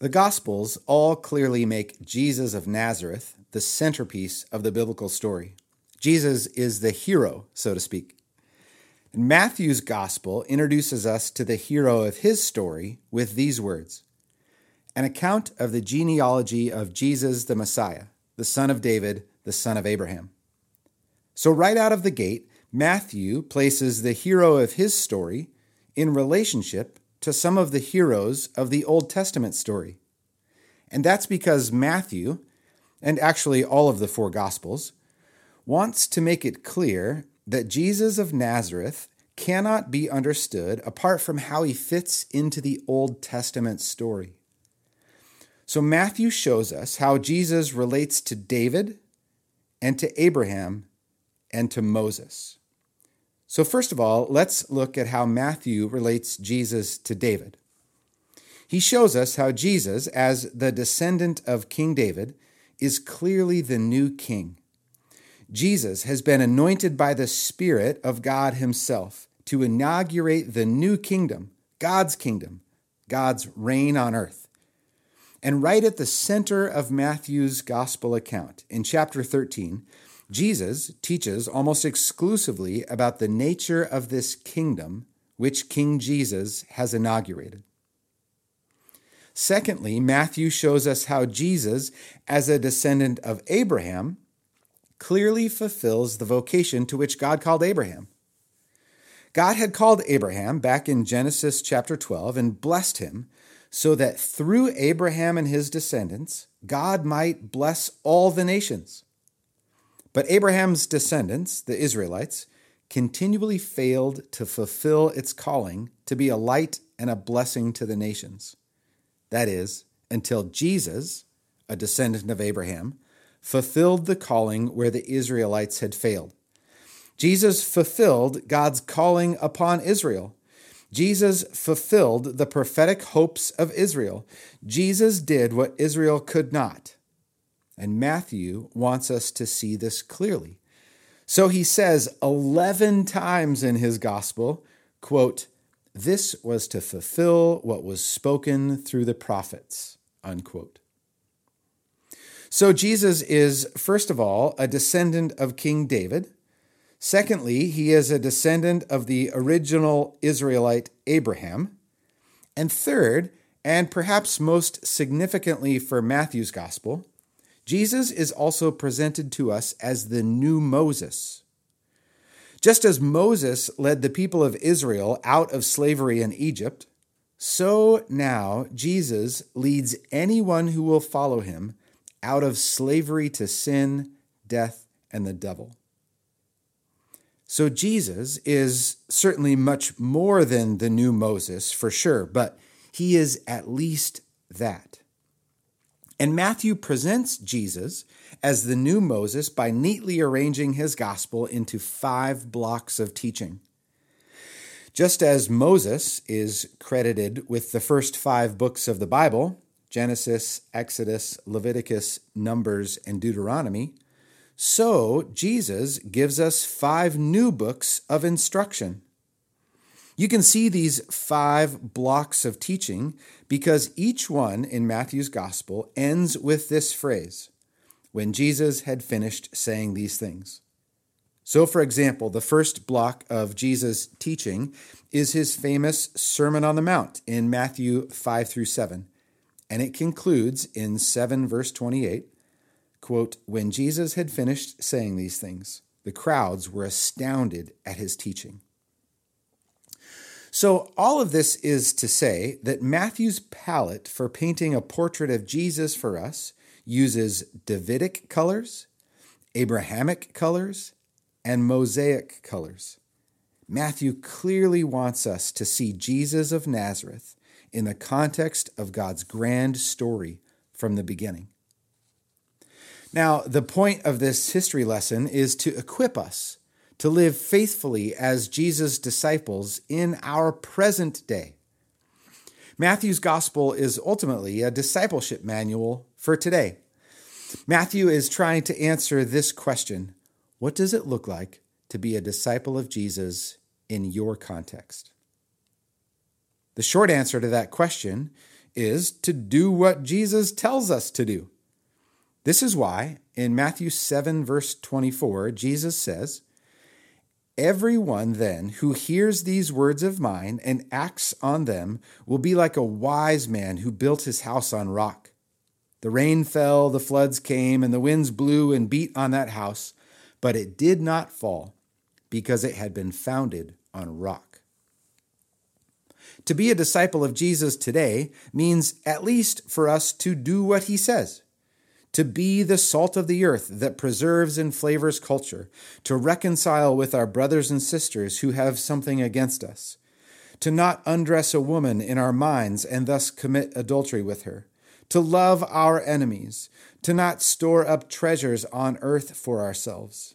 The Gospels all clearly make Jesus of Nazareth the centerpiece of the biblical story. Jesus is the hero, so to speak. And Matthew's Gospel introduces us to the hero of his story with these words An account of the genealogy of Jesus the Messiah, the son of David, the son of Abraham. So, right out of the gate, Matthew places the hero of his story in relationship to some of the heroes of the Old Testament story. And that's because Matthew, and actually all of the four Gospels, wants to make it clear that Jesus of Nazareth cannot be understood apart from how he fits into the Old Testament story. So Matthew shows us how Jesus relates to David and to Abraham and to Moses. So, first of all, let's look at how Matthew relates Jesus to David. He shows us how Jesus, as the descendant of King David, is clearly the new king. Jesus has been anointed by the Spirit of God Himself to inaugurate the new kingdom, God's kingdom, God's reign on earth. And right at the center of Matthew's gospel account, in chapter 13, Jesus teaches almost exclusively about the nature of this kingdom which King Jesus has inaugurated. Secondly, Matthew shows us how Jesus, as a descendant of Abraham, clearly fulfills the vocation to which God called Abraham. God had called Abraham back in Genesis chapter 12 and blessed him so that through Abraham and his descendants, God might bless all the nations. But Abraham's descendants, the Israelites, continually failed to fulfill its calling to be a light and a blessing to the nations. That is, until Jesus, a descendant of Abraham, fulfilled the calling where the Israelites had failed. Jesus fulfilled God's calling upon Israel. Jesus fulfilled the prophetic hopes of Israel. Jesus did what Israel could not. And Matthew wants us to see this clearly. So he says 11 times in his gospel, quote, this was to fulfill what was spoken through the prophets, unquote. So Jesus is, first of all, a descendant of King David. Secondly, he is a descendant of the original Israelite Abraham. And third, and perhaps most significantly for Matthew's gospel, Jesus is also presented to us as the new Moses. Just as Moses led the people of Israel out of slavery in Egypt, so now Jesus leads anyone who will follow him out of slavery to sin, death, and the devil. So Jesus is certainly much more than the new Moses, for sure, but he is at least that. And Matthew presents Jesus as the new Moses by neatly arranging his gospel into five blocks of teaching. Just as Moses is credited with the first five books of the Bible Genesis, Exodus, Leviticus, Numbers, and Deuteronomy so Jesus gives us five new books of instruction. You can see these five blocks of teaching because each one in Matthew's gospel ends with this phrase when Jesus had finished saying these things. So, for example, the first block of Jesus' teaching is his famous Sermon on the Mount in Matthew 5 through 7. And it concludes in 7 verse 28 quote, When Jesus had finished saying these things, the crowds were astounded at his teaching. So, all of this is to say that Matthew's palette for painting a portrait of Jesus for us uses Davidic colors, Abrahamic colors, and Mosaic colors. Matthew clearly wants us to see Jesus of Nazareth in the context of God's grand story from the beginning. Now, the point of this history lesson is to equip us to live faithfully as Jesus' disciples in our present day. Matthew's gospel is ultimately a discipleship manual for today. Matthew is trying to answer this question What does it look like to be a disciple of Jesus in your context? The short answer to that question is to do what Jesus tells us to do. This is why in Matthew 7, verse 24, Jesus says, Everyone then who hears these words of mine and acts on them will be like a wise man who built his house on rock. The rain fell, the floods came, and the winds blew and beat on that house, but it did not fall because it had been founded on rock. To be a disciple of Jesus today means at least for us to do what he says to be the salt of the earth that preserves and flavors culture, to reconcile with our brothers and sisters who have something against us, to not undress a woman in our minds and thus commit adultery with her, to love our enemies, to not store up treasures on earth for ourselves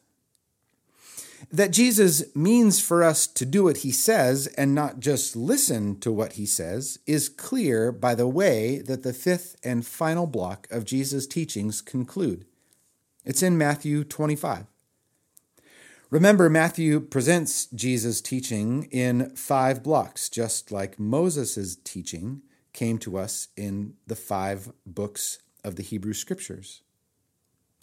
that Jesus means for us to do what he says and not just listen to what he says is clear by the way that the fifth and final block of Jesus' teachings conclude. It's in Matthew 25. Remember, Matthew presents Jesus' teaching in five blocks, just like Moses' teaching came to us in the five books of the Hebrew Scriptures.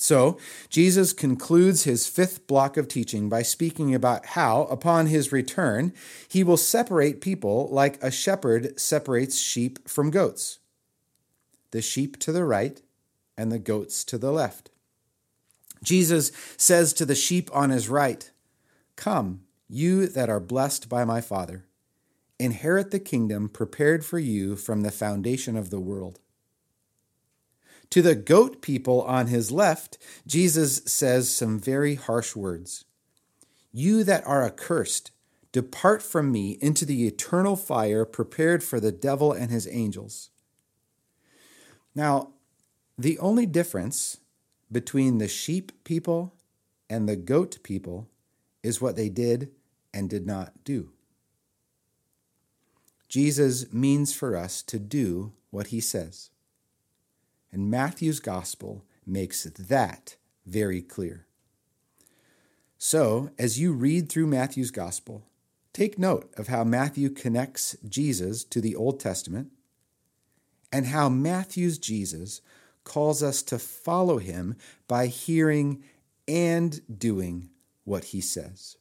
So, Jesus concludes his fifth block of teaching by speaking about how, upon his return, he will separate people like a shepherd separates sheep from goats the sheep to the right and the goats to the left. Jesus says to the sheep on his right, Come, you that are blessed by my Father, inherit the kingdom prepared for you from the foundation of the world. To the goat people on his left, Jesus says some very harsh words You that are accursed, depart from me into the eternal fire prepared for the devil and his angels. Now, the only difference between the sheep people and the goat people is what they did and did not do. Jesus means for us to do what he says. And Matthew's gospel makes that very clear. So, as you read through Matthew's gospel, take note of how Matthew connects Jesus to the Old Testament and how Matthew's Jesus calls us to follow him by hearing and doing what he says.